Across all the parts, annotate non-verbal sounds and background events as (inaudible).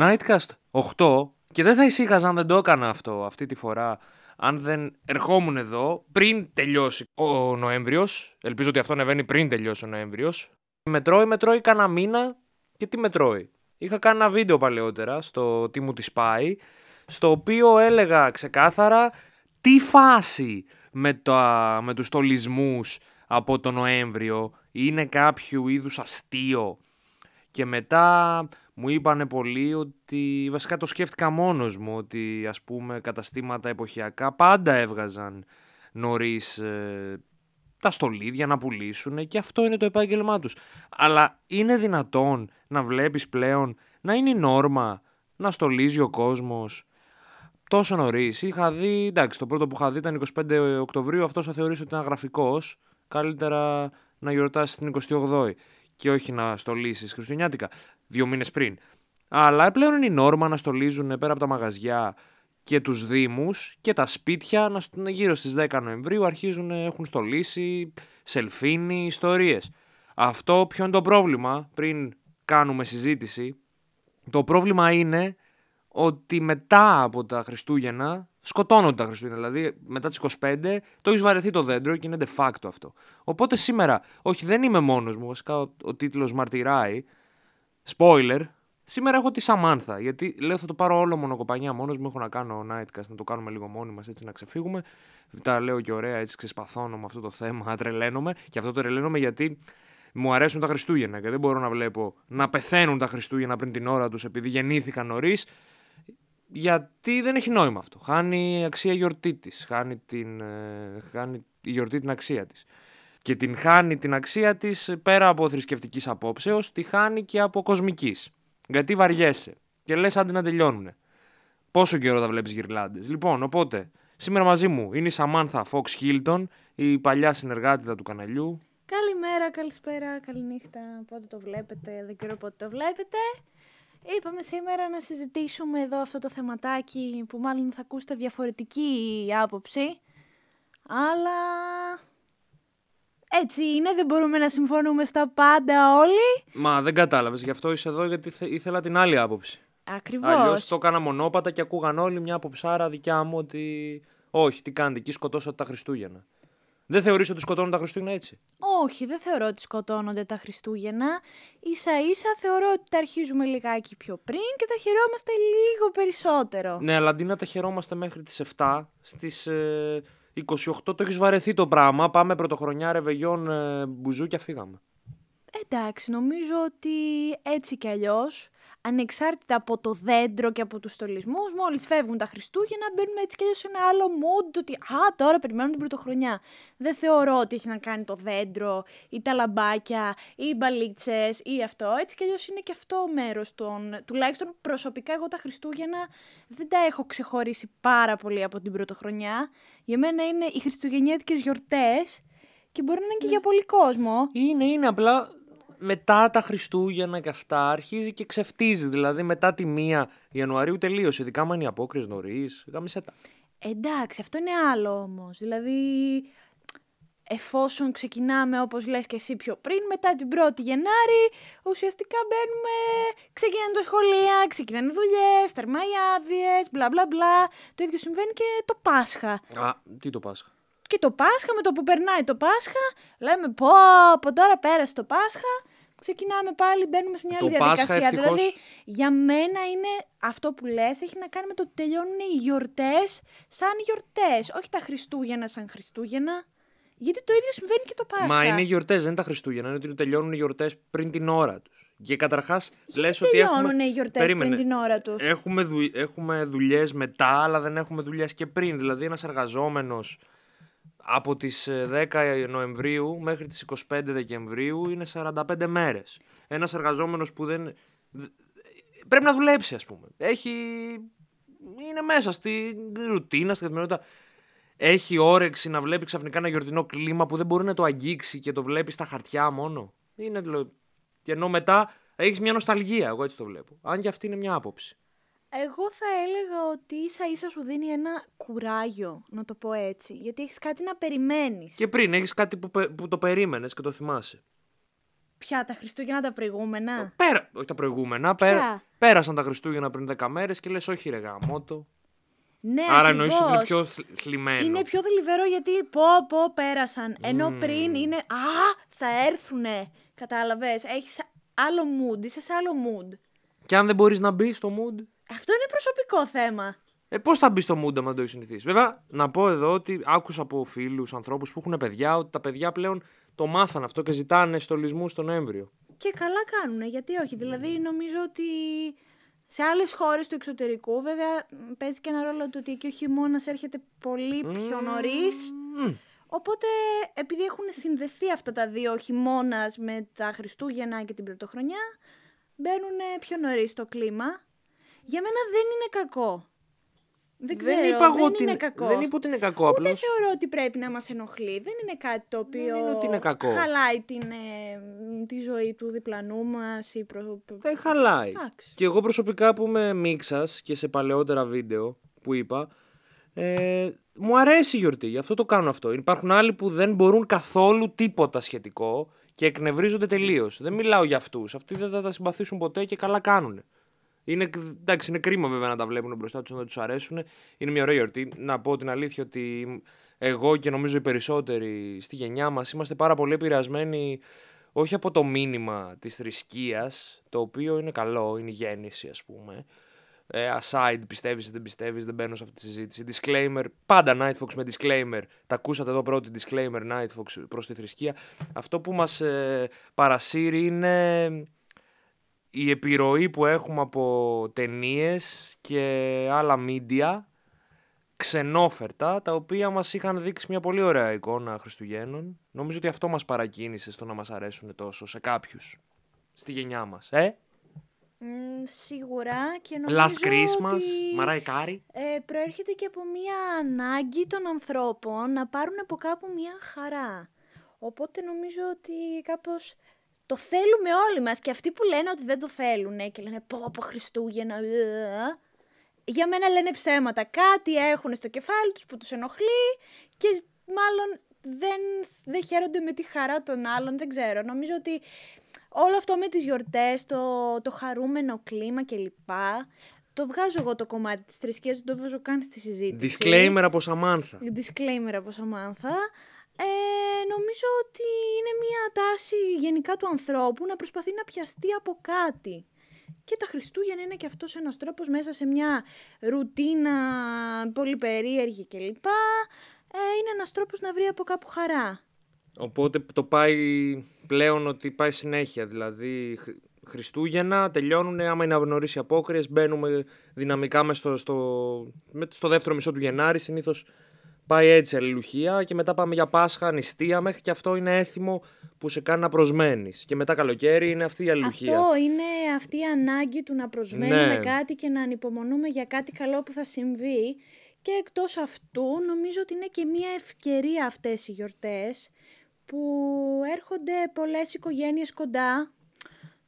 Nightcast 8 και δεν θα εισήγαζα αν δεν το έκανα αυτό αυτή τη φορά. Αν δεν ερχόμουν εδώ πριν τελειώσει ο Νοέμβριος ελπίζω ότι αυτό ανεβαίνει πριν τελειώσει ο Νοέμβριος μετρώει, μετρώει κάνα μήνα και τι μετρώει είχα κάνει ένα βίντεο παλαιότερα στο τι μου τη πάει στο οποίο έλεγα ξεκάθαρα τι φάση με, τα, με τους στολισμούς από το Νοέμβριο είναι κάποιο είδους αστείο και μετά μου είπανε πολλοί ότι βασικά το σκέφτηκα μόνος μου ότι ας πούμε καταστήματα εποχιακά πάντα έβγαζαν νωρίς ε, τα στολίδια να πουλήσουν και αυτό είναι το επάγγελμά τους. Αλλά είναι δυνατόν να βλέπεις πλέον να είναι η νόρμα να στολίζει ο κόσμος τόσο νωρίς. Είχα δει, εντάξει, το πρώτο που είχα δει ήταν 25 Οκτωβρίου, αυτό θα θεωρήσω ότι ήταν γραφικός. Καλύτερα να γιορτάσεις την 28η και όχι να στολίσεις Χριστουγεννιάτικα δύο μήνες πριν. Αλλά πλέον είναι η νόρμα να στολίζουν πέρα από τα μαγαζιά και τους δήμους και τα σπίτια να γύρω στις 10 Νοεμβρίου αρχίζουν έχουν στολίσει, σελφίνι, ιστορίες. Αυτό ποιο είναι το πρόβλημα πριν κάνουμε συζήτηση. Το πρόβλημα είναι ότι μετά από τα Χριστούγεννα σκοτώνονται τα Χριστούγεννα. Δηλαδή μετά τις 25 το έχεις βαρεθεί το δέντρο και είναι de facto αυτό. Οπότε σήμερα, όχι δεν είμαι μόνος μου, βασικά ο, ο τίτλος μαρτυράει. Spoiler, σήμερα έχω τη Σαμάνθα. Γιατί λέω θα το πάρω όλο μονοκοπανιά μόνος μου. Έχω να κάνω Nightcast, να το κάνουμε λίγο μόνοι μας έτσι να ξεφύγουμε. Τα λέω και ωραία, έτσι ξεσπαθώνω με αυτό το θέμα, (laughs) τρελαίνομαι. Και αυτό το τρελαίνομαι γιατί μου αρέσουν τα Χριστούγεννα και δεν μπορώ να βλέπω να πεθαίνουν τα Χριστούγεννα πριν την ώρα τους επειδή γεννήθηκαν νωρίς γιατί δεν έχει νόημα αυτό. Χάνει αξία η γιορτή της. Χάνει, την, ε, χάνει η γιορτή την αξία της. Και την χάνει την αξία της πέρα από θρησκευτικής απόψεως, τη χάνει και από κοσμικής. Γιατί βαριέσαι και λες άντι να τελειώνουν. Πόσο καιρό θα βλέπεις γυρλάντες. Λοιπόν, οπότε, σήμερα μαζί μου είναι η Σαμάνθα Fox Hilton, η παλιά συνεργάτητα του καναλιού. Καλημέρα, καλησπέρα, καληνύχτα. Πότε το βλέπετε, δεν ξέρω πότε το βλέπετε. Είπαμε σήμερα να συζητήσουμε εδώ αυτό το θεματάκι που μάλλον θα ακούσετε διαφορετική άποψη. Αλλά έτσι είναι, δεν μπορούμε να συμφωνούμε στα πάντα όλοι. Μα δεν κατάλαβες, γι' αυτό είσαι εδώ γιατί ήθελα την άλλη άποψη. Ακριβώς. Αλλιώς το έκανα μονόπατα και ακούγαν όλοι μια άποψάρα δικιά μου ότι όχι, τι κάνετε εκεί, σκοτώσατε τα Χριστούγεννα. Δεν θεωρείς ότι σκοτώνουν τα Χριστούγεννα έτσι; Όχι, δεν θεωρώ ότι σκοτώνονται τα Χριστούγεννα. Ίσα ίσα θεωρώ ότι τα αρχίζουμε λιγάκι πιο πριν και τα χαιρόμαστε λίγο περισσότερο. Ναι, αλλά αντί να τα χαιρόμαστε μέχρι τις 7, στις ε, 28 το έχεις βαρεθεί το πράγμα. Πάμε πρωτοχρονιά, ρεβεγιόν, ε, μπουζούκια, φύγαμε. Εντάξει, νομίζω ότι έτσι κι αλλιώς ανεξάρτητα από το δέντρο και από τους στολισμούς, μόλις φεύγουν τα Χριστούγεννα μπαίνουμε έτσι και σε ένα άλλο mood ότι α, τώρα περιμένουμε την πρωτοχρονιά. Δεν θεωρώ ότι έχει να κάνει το δέντρο ή τα λαμπάκια ή οι μπαλίτσες ή αυτό. Έτσι και αλλιώς είναι και αυτό μέρος των... Τουλάχιστον προσωπικά εγώ τα Χριστούγεννα δεν τα έχω ξεχωρίσει πάρα πολύ από την πρωτοχρονιά. Για μένα είναι οι χριστουγεννιάτικες γιορτές και μπορεί να είναι και για πολύ κόσμο. Είναι, είναι απλά μετά τα Χριστούγεννα και αυτά αρχίζει και ξεφτίζει. Δηλαδή μετά τη 1 Ιανουαρίου τελείωσε. Ειδικά αν είναι η απόκριση νωρίς. Γάμισε τα. Εντάξει, αυτό είναι άλλο όμως. Δηλαδή, εφόσον ξεκινάμε όπως λες και εσύ πιο πριν, μετά την 1η Γενάρη, ουσιαστικά μπαίνουμε, ξεκινάνε τα σχολεία, ξεκινάνε οι δουλειές, τερμά οι άδειες, μπλα μπλα μπλα. Το ίδιο συμβαίνει και το Πάσχα. Α, τι το Πάσχα; Και το Πάσχα, με το που περνάει το Πάσχα, λέμε πω, από τώρα πέρασε το Πάσχα, ξεκινάμε πάλι, μπαίνουμε σε μια άλλη διαδικασία. Πάσχα, ευτυχώς... Δηλαδή, για μένα είναι αυτό που λες, έχει να κάνει με το ότι τελειώνουν οι γιορτές σαν γιορτές, όχι τα Χριστούγεννα σαν Χριστούγεννα. Γιατί το ίδιο συμβαίνει και το Πάσχα. Μα είναι γιορτές, δεν είναι τα Χριστούγεννα. Είναι ότι τελειώνουν οι γιορτές πριν την ώρα τους. Και καταρχάς λες ότι. Τελειώνουν οι γιορτές πριν την ώρα τους; Έχουμε, δου... έχουμε δουλειές μετά, αλλά δεν έχουμε δουλειές και πριν. Δηλαδή, ένας εργαζόμενος από τις 10 ε, Νοεμβρίου μέχρι τις 25 Δεκεμβρίου είναι 45 μέρες. Ένας εργαζόμενος που δεν... Πρέπει να δουλέψει ας πούμε. Έχει... Είναι μέσα στη ρουτίνα, στη καθημερινότητα. Έχει όρεξη να βλέπει ξαφνικά ένα γιορτινό κλίμα που δεν μπορεί να το αγγίξει και το βλέπει στα χαρτιά μόνο. Είναι, Και ενώ μετά έχεις μια νοσταλγία, εγώ έτσι το βλέπω. Αν και αυτή είναι μια άποψη. Εγώ θα έλεγα ότι ίσα ίσα σου δίνει ένα κουράγιο, να το πω έτσι. Γιατί έχεις κάτι να περιμένεις. Και πριν έχεις κάτι που, πε- που το περίμενες και το θυμάσαι. Ποια τα Χριστούγεννα τα προηγούμενα; Πέρα, όχι τα προηγούμενα, Ποια; πέρα, πέρασαν τα Χριστούγεννα πριν 10 μέρες και λες, όχι ρε γαμότο. Ναι, Άρα εννοείς ότι είναι ακριβώς. πιο θλ- θλιμμένο. Είναι πιο θλιβερό γιατί πω πω πέρασαν. Ενώ πριν είναι α, θα έρθουνε. Κατάλαβες, έχεις άλλο mood, είσαι σε άλλο mood. Και αν δεν μπορείς να μπεις στο mood. Αυτό είναι προσωπικό θέμα. Ε, πώς θα μπει στο mood άμα δεν το έχεις συνηθίσει. Βέβαια, να πω εδώ ότι άκουσα από φίλους, ανθρώπους που έχουν παιδιά, ότι τα παιδιά πλέον το μάθαν αυτό και ζητάνε στολισμούς στον έμβριο. Και καλά κάνουν, γιατί όχι. Δηλαδή νομίζω ότι σε άλλες χώρες του εξωτερικού, βέβαια μ, παίζει και ένα ρόλο το ότι εκεί ο χειμώνας έρχεται πολύ πιο νωρίς. Μμ. Οπότε επειδή έχουν συνδεθεί αυτά τα δύο, ο χειμώνας με τα Χριστούγεννα και την Πρωτοχρονιά, μπαίνουν πιο νωρίς στο κλίμα. Για μένα δεν είναι κακό. Δεν ξέρω, δεν είπα εγώ δεν ότι είναι είναι- κακό. Δεν είπα ότι είναι κακό, Ούτε απλώς. θεωρώ ότι πρέπει να μας ενοχλεί. Δεν είναι κάτι το οποίο είναι ότι είναι κακό. χαλάει την, ε, μ, τη ζωή του διπλανού μας. Ή προ... Δεν χαλάει. Εντάξει. Και εγώ προσωπικά που είμαι μίξας και σε παλαιότερα βίντεο που είπα, ε, μου αρέσει η γιορτή, γι' αυτό το κάνω αυτό. Υπάρχουν άλλοι που δεν μπορούν καθόλου τίποτα σχετικό και εκνευρίζονται τελείως. Δεν μιλάω για αυτούς. Αυτοί δεν θα τα συμπαθήσουν ποτέ και καλά κάνουν. Είναι, εντάξει, είναι κρίμα βέβαια να τα βλέπουν μπροστά τους, να τους αρέσουν. Είναι μια ωραία γιορτή. Να πω την αλήθεια ότι εγώ και νομίζω οι περισσότεροι στη γενιά μας είμαστε πάρα πολύ επηρεασμένοι όχι από το μήνυμα της θρησκείας, το οποίο είναι καλό, είναι η γέννηση ας πούμε. Ε, aside, πιστεύεις ή δεν πιστεύεις, δεν μπαίνω σε αυτή τη συζήτηση. Disclaimer, πάντα Nightfox με disclaimer. Τα ακούσατε εδώ πρώτη, disclaimer Nightfox προς τη θρησκεία. Αυτό που μας ε, παρασύρει είναι η επιρροή που έχουμε από ταινίες και άλλα media ξενόφερτα, τα οποία μας είχαν δείξει μια πολύ ωραία εικόνα Χριστουγέννων. Νομίζω ότι αυτό μας παρακίνησε στο να μας αρέσουν τόσο σε κάποιους. Στη γενιά μας. Ε; Μ, σίγουρα και νομίζω Last Christmas, ότι Mariah Carey. ε, προέρχεται και από μια ανάγκη των ανθρώπων να πάρουν από κάπου μια χαρά. Οπότε νομίζω ότι κάπως το θέλουμε όλοι μας και αυτοί που λένε ότι δεν το θέλουν και λένε πω πω Χριστούγεννα, ε, για μένα λένε ψέματα. Κάτι έχουν στο κεφάλι τους που τους ενοχλεί και μάλλον δεν, δεν χαίρονται με τη χαρά των άλλων, δεν ξέρω. Νομίζω ότι όλο αυτό με τις γιορτές, το, το χαρούμενο κλίμα κλπ. Το βγάζω εγώ το κομμάτι της θρησκείας, δεν το βάζω καν στη συζήτηση. Disclaimer από Σαμάνθα. Disclaimer από Σαμάνθα. Ε, νομίζω ότι είναι μια τάση γενικά του ανθρώπου να προσπαθεί να πιαστεί από κάτι. Και τα Χριστούγεννα είναι και αυτός ένας τρόπος μέσα σε μια ρουτίνα πολύ περίεργη κλπ. Ε, είναι ένας τρόπος να βρει από κάπου χαρά. Οπότε το πάει πλέον ότι πάει συνέχεια. Δηλαδή Χ- Χριστούγεννα τελειώνουν, άμα είναι νωρίς οι απόκριες, μπαίνουμε δυναμικά μες στο, στο, με- στο δεύτερο μισό του Γενάρη. Συνήθως πάει έτσι η αλληλουχία και μετά πάμε για Πάσχα, νηστεία, μέχρι και αυτό είναι έθιμο που σε κάνει να προσμένεις. Και μετά καλοκαίρι είναι αυτή η αλληλουχία. Αυτό είναι αυτή η ανάγκη του να προσμένουμε Ναι. κάτι και να ανυπομονούμε για κάτι καλό που θα συμβεί. Και εκτός αυτού νομίζω ότι είναι και μια ευκαιρία αυτές οι γιορτές που έρχονται πολλές οικογένειες κοντά.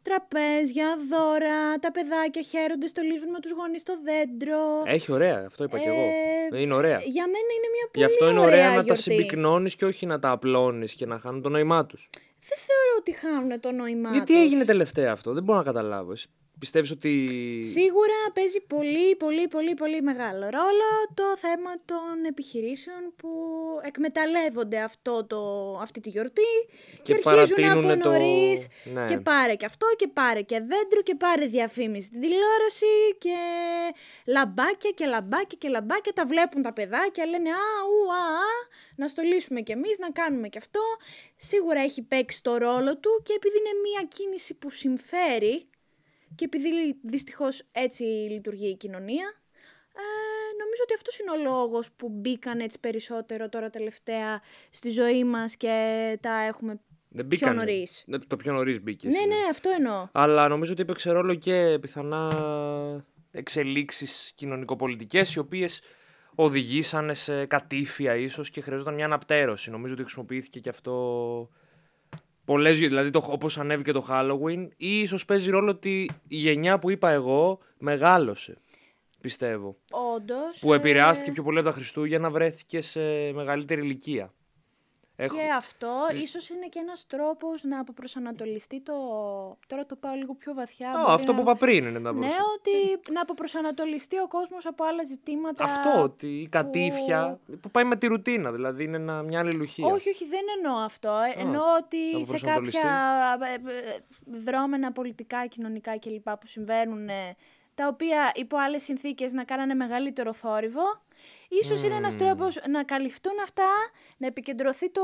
Τραπέζια, δώρα, τα παιδάκια χαίρονται, στολίζουν με τους γονείς στο δέντρο. Έχει ωραία, αυτό είπα και εγώ. Ε, Είναι ωραία. Για μένα είναι μια πολύ Γι' αυτό είναι ωραία ωραία να τα γιορτή. συμπυκνώνεις και όχι να τα απλώνεις και να χάνουν το νόημά τους. Δεν θεωρώ ότι χάνουν το νόημά Γιατί τους. έγινε τελευταία αυτό, δεν μπορώ να καταλάβω. Εσύ Πιστεύεις ότι... Σίγουρα παίζει πολύ, πολύ, πολύ, πολύ μεγάλο ρόλο το θέμα των επιχειρήσεων που εκμεταλλεύονται αυτό το, αυτή τη γιορτή και, Και αρχίζουν από παρατείνουνε το- νωρίς ναι. και πάρε και αυτό και πάρε και δέντρο και πάρε διαφήμιση στην τηλεόραση και λαμπάκια και λαμπάκια και λαμπάκια τα βλέπουν τα παιδάκια λένε α, ου, α, α, να στολίσουμε κι εμείς, να κάνουμε κι αυτό. Σίγουρα έχει παίξει το ρόλο του και επειδή είναι μια κίνηση που συμφέρει και επειδή δυστυχώς έτσι λειτουργεί η κοινωνία, ε, νομίζω ότι αυτός είναι ο λόγος που μπήκαν έτσι περισσότερο τώρα τελευταία στη ζωή μας και τα έχουμε Δεν πιο μπήκανε. νωρίς. Ναι, Το πιο νωρίς μπήκε. Ναι, ναι, αυτό εννοώ. Αλλά νομίζω ότι έπαιξε ρόλο και πιθανά εξελίξεις κοινωνικοπολιτικές οι οποίες οδηγήσανε σε κατήφια ίσως και χρειαζόταν μια αναπτέρωση. Νομίζω ότι χρησιμοποιήθηκε και αυτό πολλές, δηλαδή το, όπως ανέβηκε το Halloween ή ίσως παίζει ρόλο ότι η γενιά που είπα εγώ μεγάλωσε. Πιστεύω. Όντως. Που επηρεάστηκε πιο πολύ από τα Χριστούγεννα, βρέθηκε σε μεγαλύτερη ηλικία. Έχω- Και αυτό ίσως είναι και ένας τρόπος να αποπροσανατολιστεί το... Τώρα το πάω λίγο πιο βαθιά. Α, μπορεί αυτό να- που είπα πριν είναι τα Ναι, πρόσωπα. ότι να αποπροσανατολιστεί ο κόσμος από άλλα ζητήματα. Αυτό, ότι η κατήφια που πάει με τη ρουτίνα, δηλαδή είναι ένα, μια αλληλουχία. Όχι, όχι, δεν εννοώ αυτό. Ε, εννοώ ότι να σε προσανατολιστεί. κάποια ε, ε, δρόμενα πολιτικά, κοινωνικά κλπ. που συμβαίνουν, ε, τα οποία υπό άλλες συνθήκες να κάνανε μεγαλύτερο θόρυβο, ίσως είναι ένας τρόπος να καλυφθούν αυτά, να επικεντρωθεί το,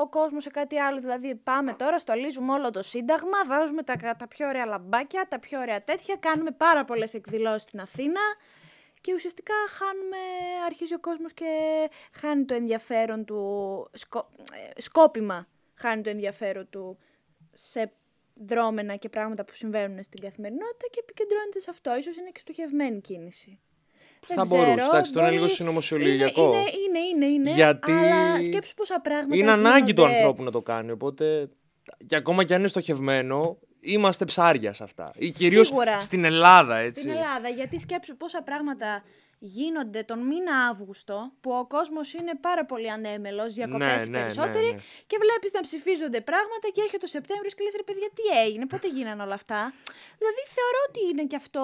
ο κόσμος σε κάτι άλλο. Δηλαδή πάμε τώρα, στολίζουμε όλο το σύνταγμα, βάζουμε τα, τα πιο ωραία λαμπάκια, τα πιο ωραία τέτοια, κάνουμε πάρα πολλές εκδηλώσεις στην Αθήνα. Και ουσιαστικά χάνουμε, αρχίζει ο κόσμος και χάνει το ενδιαφέρον του, σκο, ε, σκόπιμα χάνει το ενδιαφέρον του σε δρόμενα και πράγματα που συμβαίνουν στην καθημερινότητα και επικεντρώνεται σε αυτό. Ίσως είναι και στοχευμένη κίνηση. Δεν Θα ξέρω, μπορούσε. Εντάξει, τώρα είναι λίγο μπορεί- συνωμοσιολογιακό. Είναι, είναι, είναι, είναι, Γιατί αλλά σκέψου πόσα πράγματα Είναι ανάγκη του γίνονται. ανθρώπου να το κάνει. Οπότε, και ακόμα και αν είναι στοχευμένο, είμαστε ψάρια σε αυτά. Ή κυρίως Σίγουρα. στην Ελλάδα, έτσι. Στην Ελλάδα, γιατί σκέψου πόσα πράγματα γίνονται τον μήνα Αύγουστο, που ο κόσμος είναι πάρα πολύ ανέμελος, διακοπές Ναι, ναι, περισσότεροι, ναι, ναι. και βλέπεις να ψηφίζονται πράγματα και έρχεται το Σεπτέμβριος και λες ρε παιδιά τι έγινε, πότε γίνανε όλα αυτά. Δηλαδή θεωρώ ότι είναι και αυτό,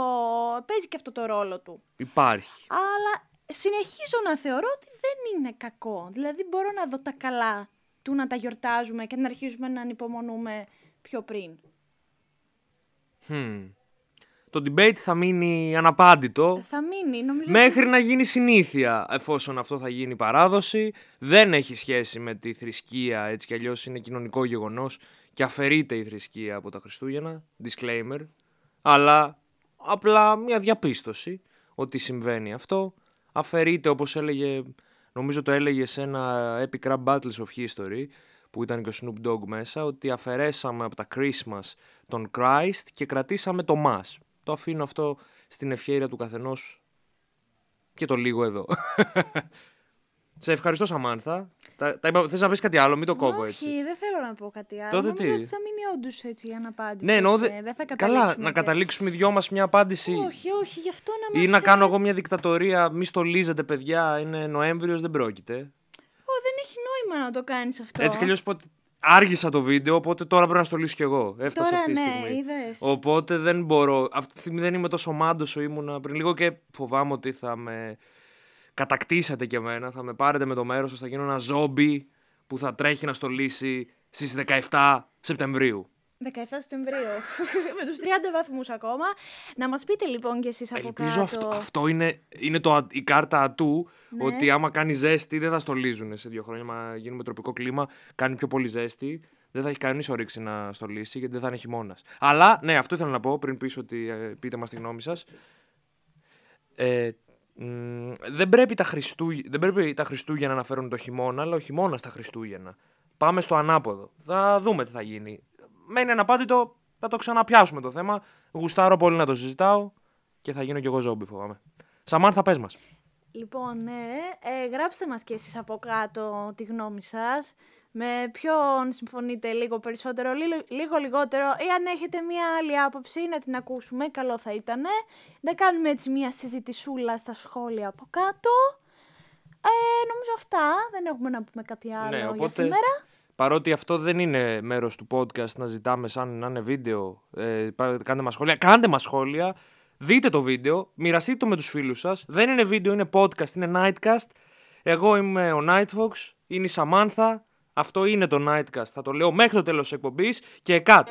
παίζει και αυτό το ρόλο του. Υπάρχει. Αλλά συνεχίζω να θεωρώ ότι δεν είναι κακό. Δηλαδή μπορώ να δω τα καλά του να τα γιορτάζουμε και να αρχίζουμε να ανυπομονούμε πιο πριν. Χμ. Το debate θα μείνει αναπάντητο. Θα μείνει, νομίζω. Μέχρι να γίνει συνήθεια, εφόσον αυτό θα γίνει παράδοση. Δεν έχει σχέση με τη θρησκεία, έτσι κι αλλιώς είναι κοινωνικό γεγονός και αφαιρείται η θρησκεία από τα Χριστούγεννα. Disclaimer. Αλλά απλά μια διαπίστωση ότι συμβαίνει αυτό. Αφαιρείται όπως έλεγε, νομίζω το έλεγε σε ένα Epic Rap Battles of History που ήταν και ο Snoop Dogg μέσα, ότι αφαιρέσαμε από τα Christmas τον Christ και κρατήσαμε το Mass. Το αφήνω αυτό στην ευχαίρεια του καθενός και το λίγο εδώ. (laughs) Σε ευχαριστώ, Σαμάνθα. Τα, τα είπα, θες να πεις κάτι άλλο, μην το κόβω έτσι. Όχι, δεν θέλω να πω κάτι άλλο. Τότε Νομίζω τι; ότι θα μείνει όντως έτσι η αναπάντηση. Ναι, εννοώ. και δε- δεν θα Καλά, καταλήξουμε να και- καταλήξουμε οι δυο μας μια απάντηση. Όχι, όχι, γι' αυτό να μας... Ή να ε, κάνω εγώ μια δικτατορία, μη στολίζετε παιδιά, είναι Νοέμβριος, δεν πρόκειται. Ω, δεν έχει νόημα να το κάνεις αυτό. Έτσι κι αλλιώς πότε... άργησα το βίντεο, οπότε τώρα πρέπει να στολίσω κι εγώ. Έφτασα Τώρα αυτή τη ναι, στιγμή. είδες. Οπότε δεν μπορώ. Αυτή τη στιγμή δεν είμαι τόσο μάντος όσο ήμουνα πριν λίγο και φοβάμαι ότι θα με κατακτήσετε κι εμένα. Θα με πάρετε με το μέρος σας. Θα γίνω ένα ζόμπι που θα τρέχει να στολίσει στις 17 Σεπτεμβρίου. 17 Σεπτεμβρίου. (laughs) με τους 30 βαθμούς ακόμα. Να μας πείτε λοιπόν κι εσείς από Ελπίζω κάτω. αυτό, αυτό είναι, είναι το, α- η κάρτα ατού Ναι. ότι άμα κάνει ζέστη δεν θα στολίζουν σε δύο χρόνια. Μα γίνουμε τροπικό κλίμα, κάνει πιο πολύ ζέστη. Δεν θα έχει κανείς όρεξη να στολίσει γιατί δεν θα είναι χειμώνας. Αλλά ναι, αυτό ήθελα να πω πριν πεις ότι ε, πείτε μας τη γνώμη σας. Ε, μ, δεν, πρέπει τα Χριστούγε- δεν πρέπει τα Χριστούγεννα να φέρουν το χειμώνα, αλλά ο χειμώνας τα Χριστούγεννα. Πάμε στο ανάποδο. Θα δούμε τι θα γίνει. Μένει αναπάντητο, θα το ξαναπιάσουμε το θέμα. Γουστάρω πολύ να το συζητάω και θα γίνω κι εγώ ζόμπι, φοβάμαι. Σαμάρθα, πες μας. Λοιπόν, ναι, ε, γράψτε μας κι εσείς από κάτω τη γνώμη σας. Με ποιον συμφωνείτε λίγο περισσότερο, λίγο, λίγο λιγότερο. Ή αν έχετε μία άλλη άποψη να την ακούσουμε, καλό θα ήταν. Να κάνουμε έτσι μία συζητησούλα στα σχόλια από κάτω. Ε, νομίζω αυτά. Δεν έχουμε να πούμε κάτι άλλο Ναι, για οπότε- σήμερα. Παρότι αυτό δεν είναι μέρος του podcast να ζητάμε σαν να είναι βίντεο, ε, πά- κάντε μας σχόλια, κάντε μας σχόλια, δείτε το βίντεο, μοιραστείτε το με τους φίλους σας. Δεν είναι βίντεο, είναι podcast, είναι Nightcast. Εγώ είμαι ο Nightfox, είναι η Σαμάνθα, αυτό είναι το Nightcast. Θα το λέω μέχρι το τέλος της εκπομπής και cut.